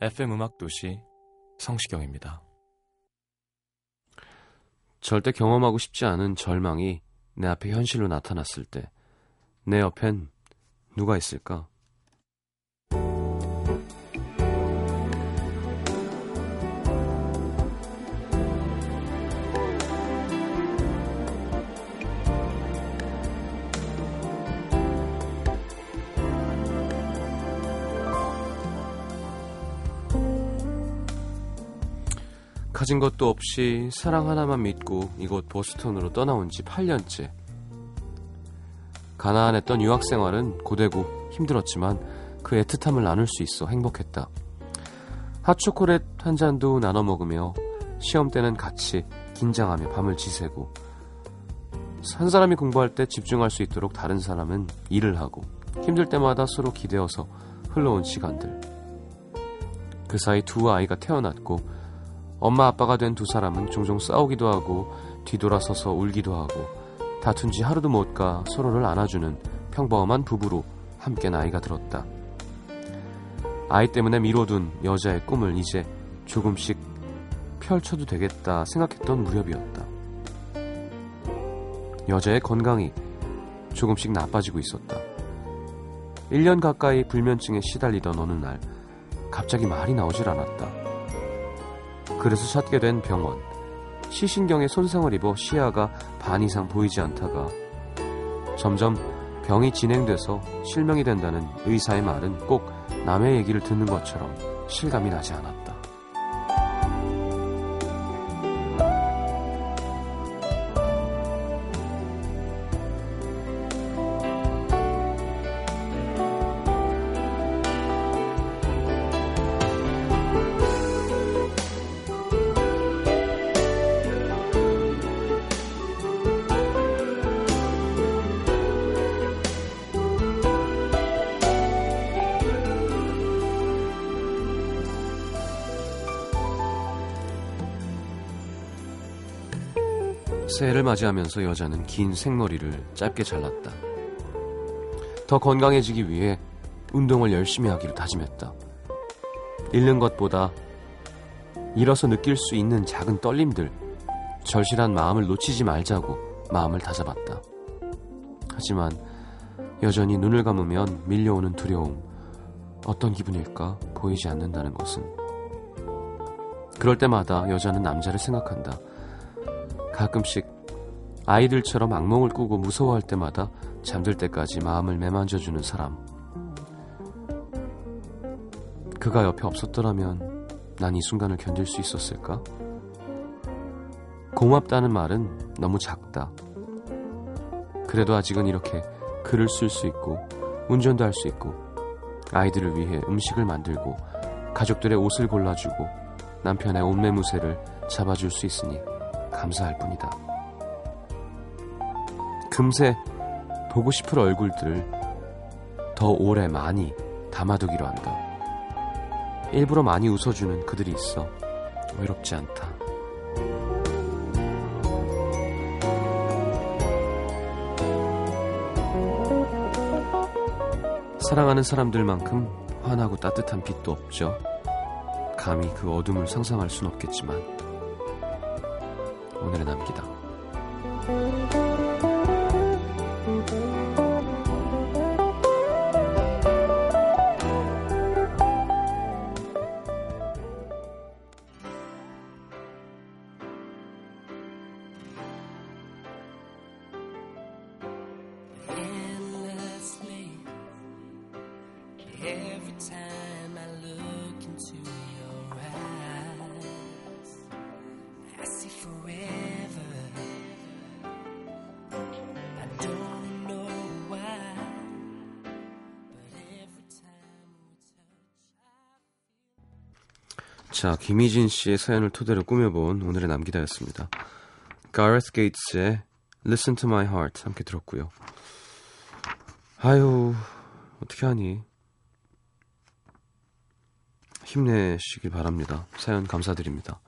FM 음악 도시 성시경입니다. 절대 경험하고 싶지 않은 절망이 내 앞에 현실로 나타났을 때 내 옆엔 누가 있을까? 가진 것도 없이 사랑 하나만 믿고 이곳 보스턴으로 떠나온 지 8년째. 가난했던 유학 생활은 고되고 힘들었지만 그 애틋함을 나눌 수 있어 행복했다. 핫초콜릿 한 잔도 나눠 먹으며 시험 때는 같이 긴장하며 밤을 지새고 한 사람이 공부할 때 집중할 수 있도록 다른 사람은 일을 하고 힘들 때마다 서로 기대어서 흘러온 시간들. 그 사이 두 아이가 태어났고 엄마 아빠가 된 두 사람은 종종 싸우기도 하고 뒤돌아서서 울기도 하고 다툰 지 하루도 못 가 서로를 안아주는 평범한 부부로 함께 나이가 들었다. 아이 때문에 미뤄둔 여자의 꿈을 이제 조금씩 펼쳐도 되겠다 생각했던 무렵이었다. 여자의 건강이 조금씩 나빠지고 있었다. 1년 가까이 불면증에 시달리던 어느 날 갑자기 말이 나오질 않았다. 그래서 찾게 된 병원. 시신경에 손상을 입어 시야가 반 이상 보이지 않다가 점점 병이 진행돼서 실명이 된다는 의사의 말은 꼭 남의 얘기를 듣는 것처럼 실감이 나지 않았다. 새해를 맞이하면서 여자는 긴 생머리를 짧게 잘랐다. 더 건강해지기 위해 운동을 열심히 하기로 다짐했다. 잃는 것보다 잃어서 느낄 수 있는 작은 떨림들, 절실한 마음을 놓치지 말자고 마음을 다잡았다. 하지만 여전히 눈을 감으면 밀려오는 두려움, 어떤 기분일까 보이지 않는다는 것은. 그럴 때마다 여자는 남자를 생각한다. 가끔씩 아이들처럼 악몽을 꾸고 무서워할 때마다 잠들 때까지 마음을 매만져주는 사람. 그가 옆에 없었더라면 난 이 순간을 견딜 수 있었을까? 고맙다는 말은 너무 작다. 그래도 아직은 이렇게 글을 쓸 수 있고, 운전도 할 수 있고, 아이들을 위해 음식을 만들고, 가족들의 옷을 골라주고, 남편의 옷매무새를 잡아줄 수 있으니 감사할 뿐이다. 금세 보고 싶을 얼굴들을 더 오래 많이 담아두기로 한다. 일부러 많이 웃어주는 그들이 있어 외롭지 않다. 사랑하는 사람들만큼 환하고 따뜻한 빛도 없죠. 감히 그 어둠을 상상할 순 없겠지만 오늘의 남기다. 자, 김희진 씨의 사연을 토대로 꾸며본 오늘의 남기다였습니다. 가레스 게이츠의 Listen to My Heart 함께 들었고요. 아유, 어떻게 하니? 힘내시길 바랍니다. 사연 감사드립니다.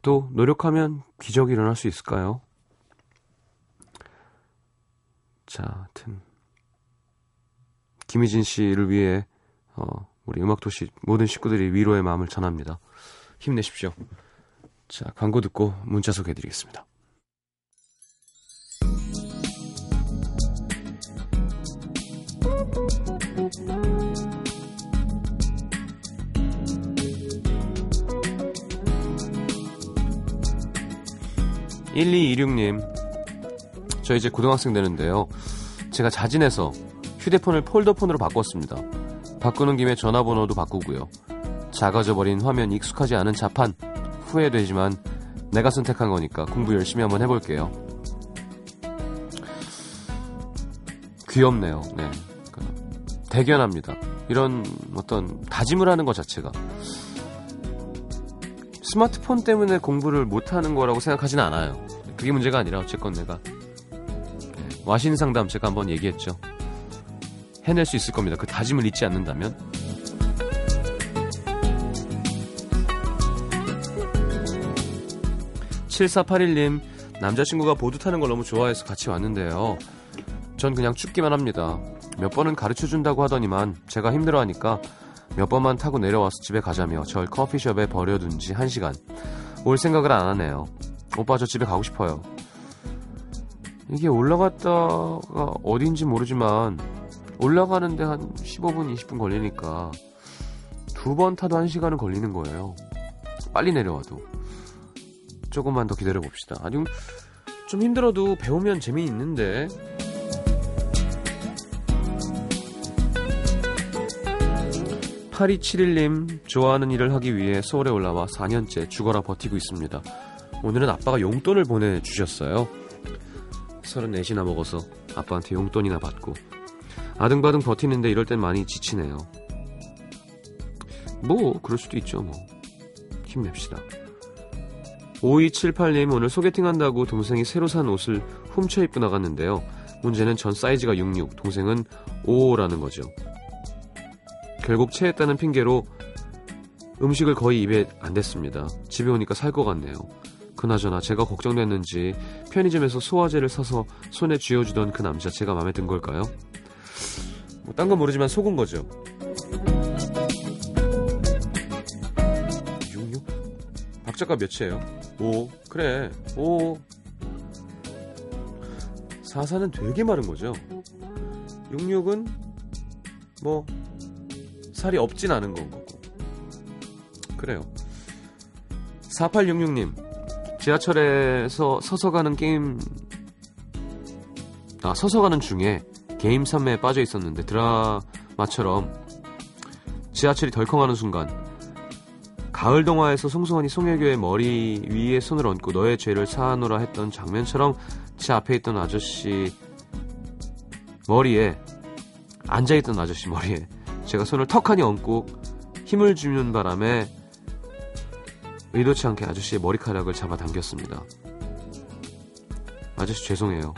또 노력하면 기적이 일어날 수 있을까요? 자, 하여튼 김희진 씨를 위해 어, 우리 음악도시 모든 식구들이 위로의 마음을 전합니다. 힘내십시오. 자, 광고 듣고 문자 소개해드리겠습니다. (1226님) 저 이제 고등학생 되는데요 제가 자진해서 휴대폰을 폴더폰으로 바꿨습니다 바꾸는 김에 전화번호도 바꾸고요 작아져버린 화면 익숙하지 않은 자판 후회되지만 내가 선택한 거니까 공부 열심히 한번 해볼게요. 귀엽네요. 네. 그, 대견합니다. 이런 어떤 다짐을 하는 것 자체가 스마트폰 때문에 공부를 못하는 거라고 생각하진 않아요. 그게 문제가 아니라 어쨌건 내가 네, 와신 상담 제가 한번 얘기했죠. 해낼 수 있을 겁니다. 그 다짐을 잊지 않는다면. 7481님, 남자친구가 보드 타는 걸 너무 좋아해서 같이 왔는데요. 전 그냥 춥기만 합니다. 몇 번은 가르쳐 준다고 하더니만 제가 힘들어 하니까 몇 번만 타고 내려와서 집에 가자며 절 커피숍에 버려둔 지 1시간. 올 생각을 안 하네요. 오빠 저 집에 가고 싶어요. 이게 올라갔다가 어딘지 모르지만 올라가는데 한 15분, 20분 걸리니까 두 번 타도 1시간은 걸리는 거예요. 빨리 내려와도. 조금만 더 기다려 봅시다. 아니, 좀 힘들어도 배우면 재미있는데. (8271님) 좋아하는 일을 하기 위해 서울에 올라와 4년째 죽어라 버티고 있습니다 오늘은 아빠가 용돈을 보내주셨어요 34시나 먹어서 아빠한테 용돈이나 받고 아등바등 버티는데 이럴 땐 많이 지치네요 뭐 그럴 수도 있죠 뭐 힘냅시다 5278님 오늘 소개팅 한다고 동생이 새로 산 옷을 훔쳐 입고 나갔는데요. 문제는 전 사이즈가 66, 동생은 55라는 거죠. 결국 체했다는 핑계로 음식을 거의 입에 안 댔습니다. 집에 오니까 살 것 같네요. 그나저나 제가 걱정됐는지 편의점에서 소화제를 사서 손에 쥐어주던 그 남자 제가 마음에 든 걸까요? 뭐 딴 건 모르지만 속은 거죠. 66? 박 작가 몇이에요? 5 그래 5 44는 되게 마른 거죠 66은 뭐 살이 없진 않은 건 거고 그래요 4866님 지하철에서 서서 가는 게임 아 서서 가는 중에 게임 산매에 빠져 있었는데 드라마처럼 지하철이 덜컹하는 순간 가을 동화에서 송승헌이 송혜교의 머리 위에 손을 얹고 너의 죄를 사하노라 했던 장면처럼 제 앞에 있던 아저씨 머리에 앉아있던 아저씨 머리에 제가 손을 턱하니 얹고 힘을 주는 바람에 의도치 않게 아저씨의 머리카락을 잡아당겼습니다. 아저씨 죄송해요.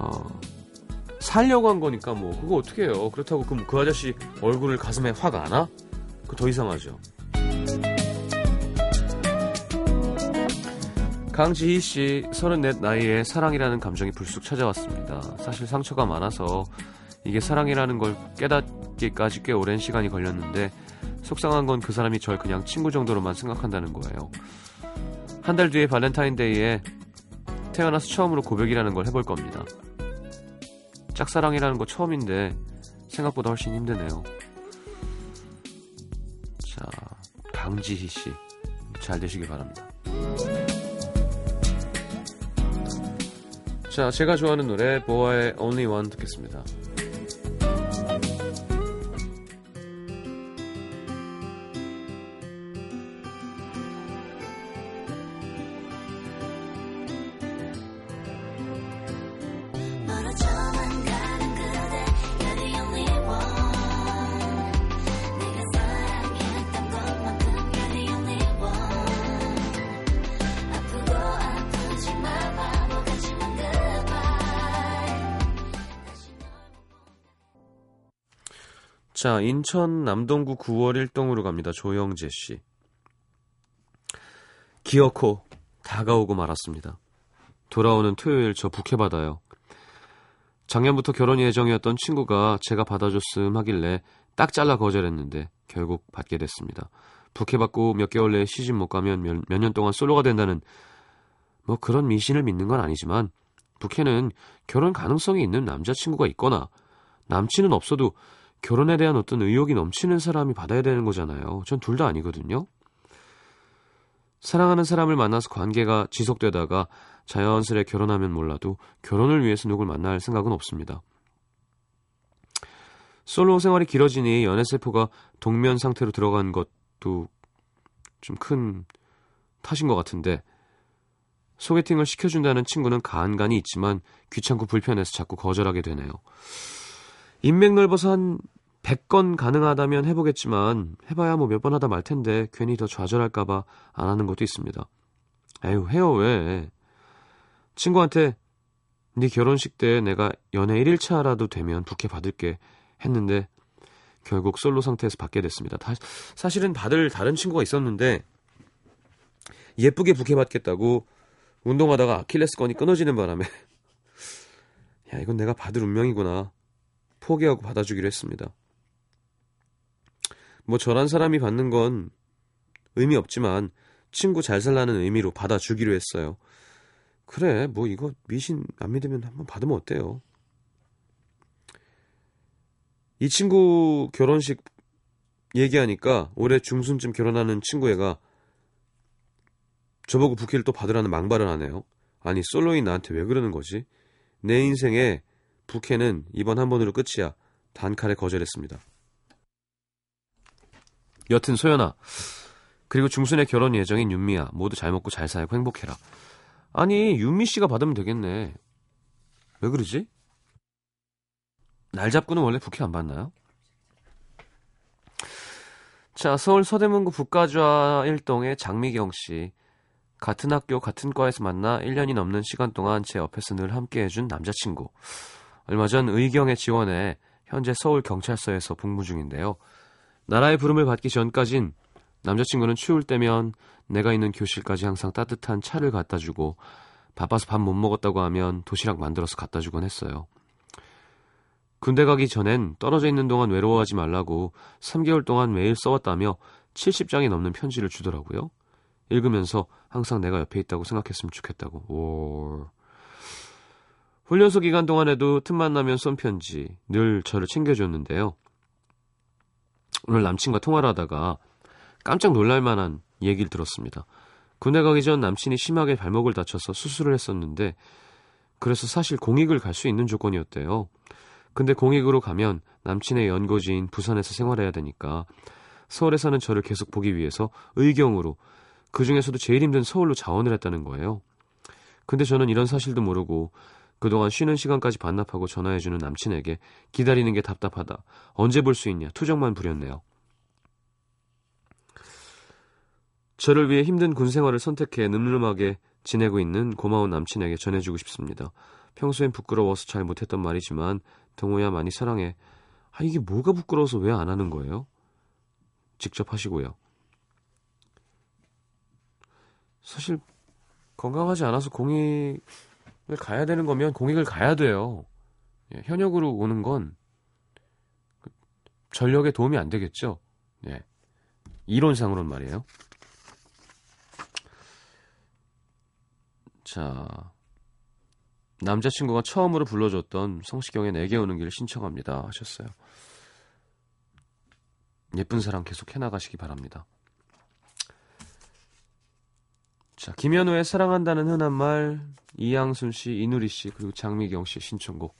어, 살려고 한 거니까 뭐 그거 어떻게 해요. 그렇다고 그럼 그 아저씨 얼굴을 가슴에 확 안아? 그 더 이상하죠. 강지희 씨, 34 나이에 사랑이라는 감정이 불쑥 찾아왔습니다. 사실 상처가 많아서 이게 사랑이라는 걸 깨닫기까지 꽤 오랜 시간이 걸렸는데 속상한 건 그 사람이 절 그냥 친구 정도로만 생각한다는 거예요. 한 달 뒤에 발렌타인데이에 태어나서 처음으로 고백이라는 걸 해볼 겁니다. 짝사랑이라는 거 처음인데 생각보다 훨씬 힘드네요. 강지희 씨. 잘 되시길 바랍니다. 자, 제가 좋아하는 노래 보아의 Only One 듣겠습니다. 자, 인천 남동구 9월 1동으로 갑니다. 조영재 씨. 기어코 다가오고 말았습니다. 돌아오는 토요일 저 부케 받아요. 작년부터 결혼 예정이었던 친구가 제가 받아줬음 하길래 딱 잘라 거절했는데 결국 받게 됐습니다. 부케 받고 몇 개월 내에 시집 못 가면 몇 년 동안 솔로가 된다는 뭐 그런 미신을 믿는 건 아니지만 부케는 결혼 가능성이 있는 남자친구가 있거나 남친은 없어도 결혼에 대한 어떤 의욕이 넘치는 사람이 받아야 되는 거잖아요. 전 둘 다 아니거든요. 사랑하는 사람을 만나서 관계가 지속되다가 자연스레 결혼하면 몰라도 결혼을 위해서 누굴 만날 생각은 없습니다. 솔로 생활이 길어지니 연애 세포가 동면 상태로 들어간 것도 좀 큰 탓인 것 같은데 소개팅을 시켜준다는 친구는 간간이 있지만 귀찮고 불편해서 자꾸 거절하게 되네요. 인맥 넓어서 한 100건 가능하다면 해보겠지만 해봐야 뭐 몇 번 하다 말 텐데 괜히 더 좌절할까봐 안 하는 것도 있습니다. 에휴 해요 왜? 친구한테 네 결혼식 때 내가 연애 1일차라도 되면 부케 받을게 했는데 결국 솔로 상태에서 받게 됐습니다. 다, 사실은 받을 다른 친구가 있었는데 예쁘게 부케 받겠다고 운동하다가 아킬레스건이 끊어지는 바람에 야 이건 내가 받을 운명이구나 포기하고 받아주기로 했습니다. 뭐 저란 사람이 받는 건 의미 없지만 친구 잘 살라는 의미로 받아주기로 했어요. 그래 뭐 이거 미신 안 믿으면 한번 받으면 어때요? 이 친구 결혼식 얘기하니까 올해 중순쯤 결혼하는 친구애가 저보고 부케를 또 받으라는 망발을 하네요. 아니 솔로인 나한테 왜 그러는 거지? 내 인생에 부케는 이번 한 번으로 끝이야. 단칼에 거절했습니다. 여튼 소연아 그리고 중순에 결혼 예정인 윤미야 모두 잘 먹고 잘 살고 행복해라. 아니 윤미 씨가 받으면 되겠네. 왜 그러지? 날 잡고는 원래 부케 안 받나요? 자 서울 서대문구 북가좌 1동의 장미경 씨 같은 학교 같은 과에서 만나 1년이 넘는 시간 동안 제 옆에서 늘 함께해준 남자친구 얼마 전 의경에 지원해 현재 서울 경찰서에서 복무 중인데요. 나라의 부름을 받기 전까진 남자친구는 추울 때면 내가 있는 교실까지 항상 따뜻한 차를 갖다 주고 바빠서 밥 못 먹었다고 하면 도시락 만들어서 갖다 주곤 했어요. 군대 가기 전엔 떨어져 있는 동안 외로워하지 말라고 3개월 동안 매일 써왔다며 70장이 넘는 편지를 주더라고요. 읽으면서 항상 내가 옆에 있다고 생각했으면 좋겠다고. 오. 훈련소 기간 동안에도 틈만 나면 쏜 편지 늘 저를 챙겨줬는데요. 오늘 남친과 통화를 하다가 깜짝 놀랄 만한 얘기를 들었습니다. 군대 가기 전 남친이 심하게 발목을 다쳐서 수술을 했었는데 그래서 사실 공익을 갈 수 있는 조건이었대요. 근데 공익으로 가면 남친의 연고지인 부산에서 생활해야 되니까 서울에 사는 저를 계속 보기 위해서 의경으로 그 중에서도 제일 힘든 서울로 자원을 했다는 거예요. 근데 저는 이런 사실도 모르고 그동안 쉬는 시간까지 반납하고 전화해주는 남친에게 기다리는 게 답답하다. 언제 볼 수 있냐. 투정만 부렸네요. 저를 위해 힘든 군 생활을 선택해 늠름하게 지내고 있는 고마운 남친에게 전해주고 싶습니다. 평소엔 부끄러워서 잘 못했던 말이지만 동호야 많이 사랑해. 아 이게 뭐가 부끄러워서 왜 안 하는 거예요? 직접 하시고요. 사실 건강하지 않아서 공 익을 가야 되는 거면 공익을 가야 돼요. 예, 현역으로 오는 건 전력에 도움이 안 되겠죠. 예. 이론상으로는 말이에요. 자, 남자친구가 처음으로 불러줬던 성시경의 내게 오는 길 신청합니다 하셨어요. 예쁜 사랑 계속 해나가시기 바랍니다. 자, 김현우의 사랑한다는 흔한 말, 이양순 씨, 이누리 씨, 그리고 장미경 씨의 신청곡,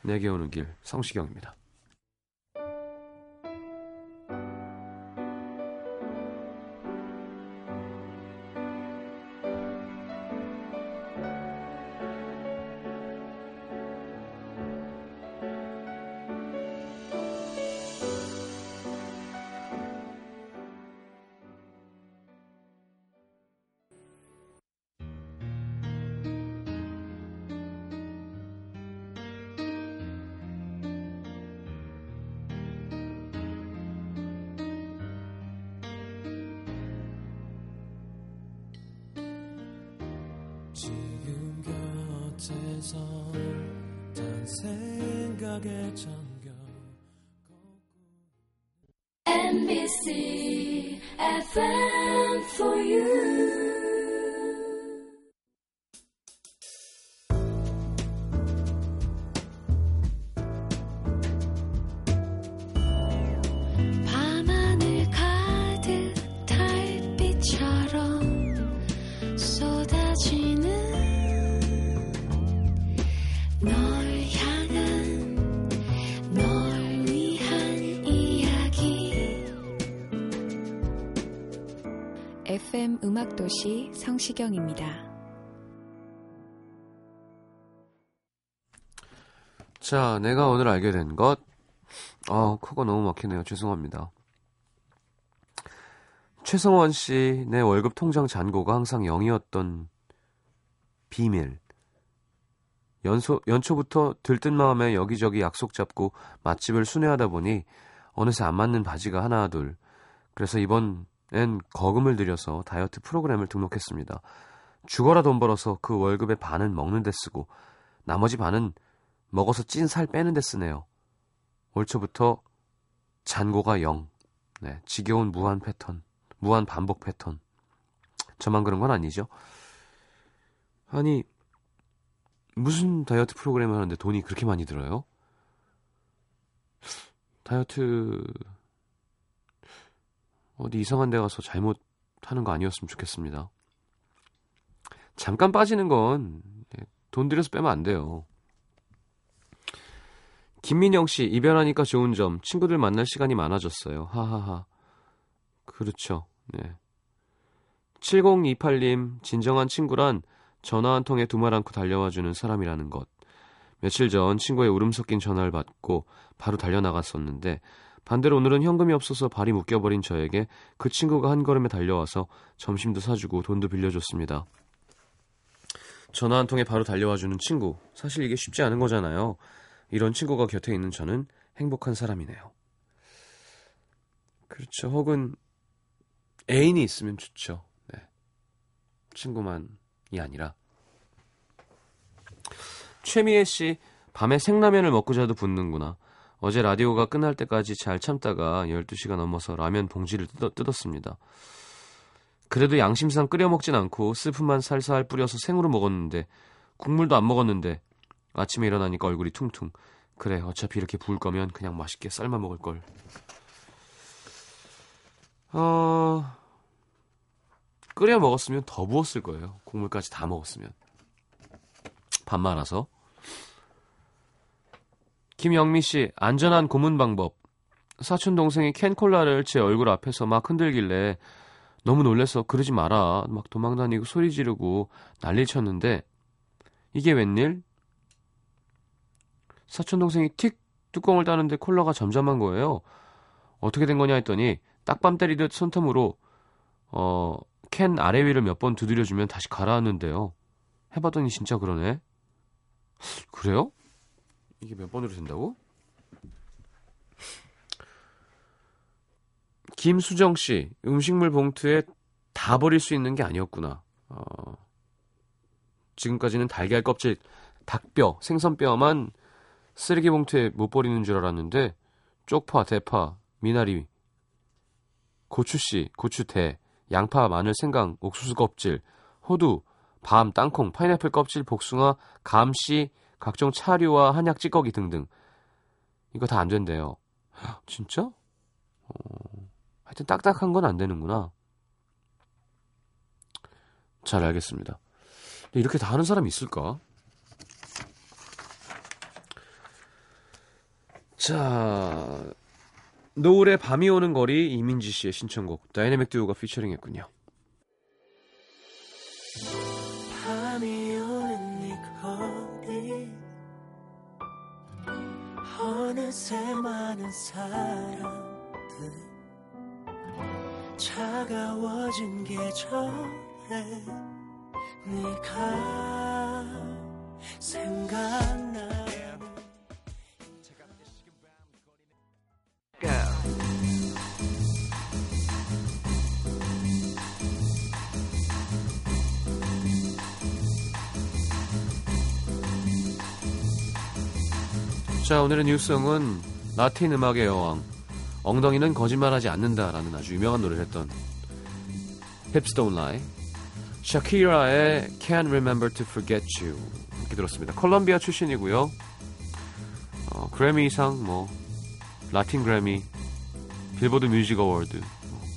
내게 오는 길, 성시경입니다. NBC FM for you. 도시 성시경입니다. 자, 내가 오늘 알게 된 것. 아, 코가 너무 막히네요. 죄송합니다. 최성원 씨, 내 월급 통장 잔고가 항상 0이었던 비밀. 연소, 연초부터 들뜬 마음에 여기저기 약속 잡고 맛집을 순회하다 보니 어느새 안 맞는 바지가 하나, 둘. 그래서 이번 엔 거금을 들여서 다이어트 프로그램을 등록했습니다. 죽어라 돈 벌어서 그 월급의 반은 먹는 데 쓰고 나머지 반은 먹어서 찐 살 빼는 데 쓰네요. 올 초부터 잔고가 0. 네, 지겨운 무한 패턴, 무한 반복 패턴. 저만 그런 건 아니죠. 아니, 무슨 다이어트 프로그램을 하는데 돈이 그렇게 많이 들어요? 다이어트, 어디 이상한 데 가서 잘못 하는 거 아니었으면 좋겠습니다. 잠깐 빠지는 건 돈 들여서 빼면 안 돼요. 김민영 씨, 이별하니까 좋은 점, 친구들 만날 시간이 많아졌어요. 하하하. 그렇죠. 네. 7028님, 진정한 친구란 전화 한 통에 두말 않고 달려와 주는 사람이라는 것. 며칠 전 친구의 울음 섞인 전화를 받고 바로 달려나갔었는데, 반대로 오늘은 현금이 없어서 발이 묶여버린 저에게 그 친구가 한 걸음에 달려와서 점심도 사주고 돈도 빌려줬습니다. 전화 한 통에 바로 달려와주는 친구. 사실 이게 쉽지 않은 거잖아요. 이런 친구가 곁에 있는 저는 행복한 사람이네요. 그렇죠. 혹은 애인이 있으면 좋죠. 네. 친구만이 아니라. 최미애 씨, 밤에 생라면을 먹고 자도 붓는구나. 어제 라디오가 끝날 때까지 잘 참다가 12시가 넘어서 라면 봉지를 뜯어, 뜯었 습니다. 그래도 양심상 끓여 먹진 않고 스프만 살살 뿌려서 생으로 먹었는데 국물도 안 먹었는데 아침에 일어나니까 얼굴이 퉁퉁. 그래, 어차피 이렇게 부을 거면 그냥 맛있게 삶아 먹을 걸. 어, 끓여 먹었으면 더 부었을 거예요. 국물까지 다 먹었으면. 밥 말아서. 김영미 씨, 안전한 고문 방법. 사촌 동생이 캔콜라를 제 얼굴 앞에서 막 흔들길래 너무 놀래서 그러지 마라. 막 도망다니고 소리 지르고 난리 쳤는데 이게 웬일? 사촌 동생이 틱 뚜껑을 따는데 콜라가 점점한 거예요. 어떻게 된 거냐 했더니 딱밤 때리듯 손톱으로 어, 캔 아래 위를 몇 번 두드려주면 다시 가라앉는데요. 해봤더니 진짜 그러네. 그래요? 이게 몇 번으로 된다고? 김수정 씨, 음식물 봉투에 다 버릴 수 있는 게 아니었구나. 어, 지금까지는 달걀 껍질, 닭뼈, 생선뼈만 쓰레기 봉투에 못 버리는 줄 알았는데 쪽파, 대파, 미나리, 고추씨, 고추대, 양파, 마늘, 생강, 옥수수 껍질, 호두, 밤, 땅콩, 파인애플 껍질, 복숭아, 감씨, 각종 차류와 한약 찌꺼기 등등. 이거 다 안 된대요. 진짜? 어, 하여튼 딱딱한 건 안 되는구나. 잘 알겠습니다. 이렇게 다 하는 사람이 있을까? 자, 노을의 밤이 오는 거리 이민지 씨의 신청곡 다이내믹 듀오가 피처링했군요. 밤이 어느새 많은 사람들 차가워진 계절에 네가 생각나 자, 오늘의 뉴스성은 라틴 음악의 여왕, 엉덩이는 거짓말하지 않는다라는 아주 유명한 노래를 했던 Don't Lie, 샤키라의 Can't Remember to Forget You 이렇게 들었습니다. 콜롬비아 출신이고요. 어, 그래미상, 뭐 라틴 그래미, 빌보드 뮤직 어워드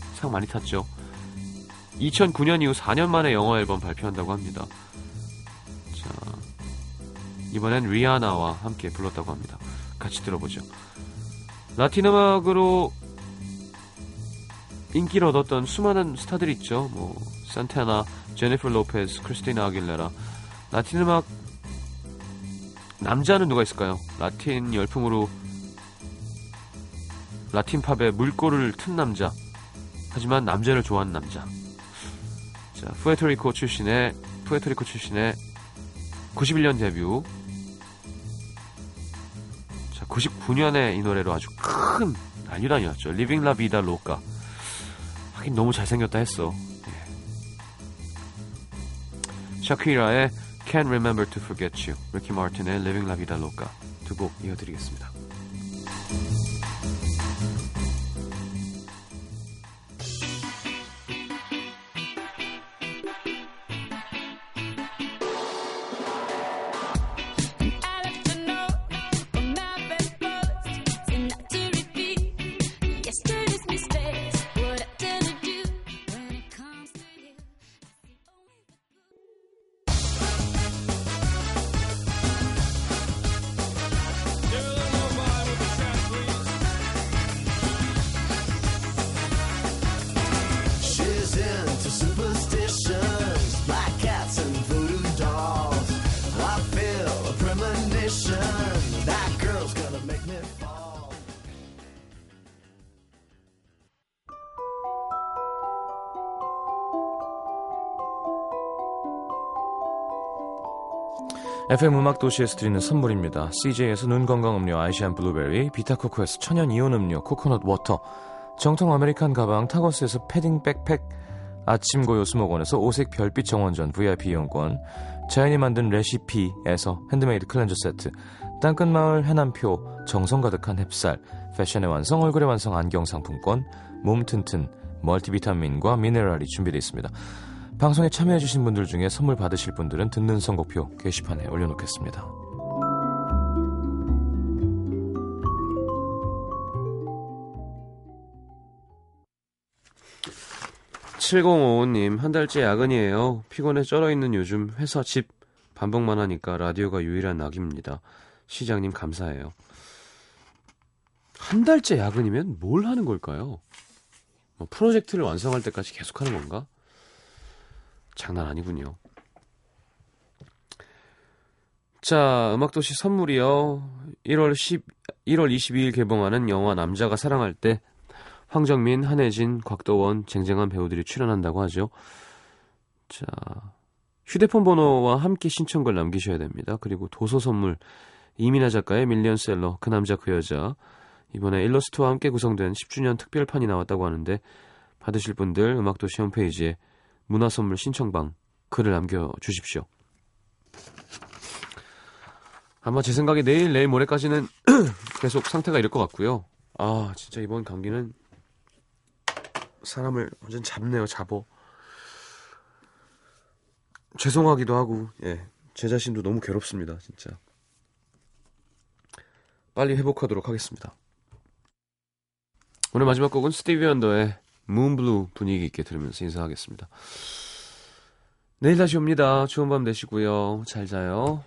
뭐상 많이 탔죠. 2009년 이후 4년 만에 영어 앨범 발표한다고 합니다. 자, 이번엔 리아나와 함께 불렀다고 합니다. 같이 들어보죠. 라틴 음악으로 인기를 얻었던 수많은 스타들이 있죠. 뭐 산타나, 제니퍼 로페즈, 크리스티나 아길레라. 라틴 음악 남자는 누가 있을까요? 라틴 열풍으로 라틴 팝에 물꼬를 튼 남자. 하지만 남자를 좋아하는 남자. 자, 푸에토리코 출신의 푸에토리코 출신의 91년 데뷔. 자, 99년에 이 노래로 아주 큰 난리도 아니었죠. Living La Vida Loca. 하긴 너무 잘생겼다 했어. 예. 샤키라의 Can't Remember to Forget You, 리키 마틴의 Living La Vida Loca 두 곡 이어드리겠습니다. FM 음악 도시에서 드리는 선물입니다. CJ에서 눈 건강 음료 아이시안 블루베리, 비타코코에서 천연 이온 음료 코코넛 워터, 정통 American 가방 타거스에서 패딩 백팩, 아침 고 요 수목원에서 오색 별빛 정원전 VIP 이용권, 자연이 만든 레시피에서 handmade cleanser 세트, 땅끝마을 해남표 정성 가득한 햅쌀, 패션의 완성 얼굴의 완성 안경 상품권, 몸 튼튼 멀티비타민과 미네랄이 준비되어 있습니다. 방송에 참여해주신 분들 중에 선물 받으실 분들은 듣는 선곡표 게시판에 올려놓겠습니다. 7055님, 한 달째 야근이에요. 피곤해 쩔어 있는 요즘 회사 집 반복만 하니까 라디오가 유일한 낙입니다. 시장님 감사해요. 한 달째 야근이면 뭘 하는 걸까요? 뭐 프로젝트를 완성할 때까지 계속 하는 건가? 장난 아니군요. 자, 음악도시 선물이요. 1월 10, 1월 22일 개봉하는 영화 남자가 사랑할 때 황정민, 한혜진, 곽도원, 쟁쟁한 배우들이 출연한다고 하죠. 자, 휴대폰 번호와 함께 신청글 남기셔야 됩니다. 그리고 도서 선물 이민아 작가의 밀리언셀러 그 남자 그 여자 이번에 일러스트와 함께 구성된 10주년 특별판이 나왔다고 하는데 받으실 분들 음악도시 홈페이지에 문화선물 신청방 글을 남겨주십시오. 아마 제 생각에 내일 내일 모레까지는 계속 상태가 이럴 것 같고요. 아 진짜 이번 감기는 사람을 완전 잡네요 잡어. 죄송하기도 하고 예, 제 자신도 너무 괴롭습니다 진짜. 빨리 회복하도록 하겠습니다. 오늘 마지막 곡은 스티비 언더의 문블루 분위기 있게 들으면서 인사하겠습니다. 내일 다시 옵니다. 좋은 밤 되시고요. 잘 자요.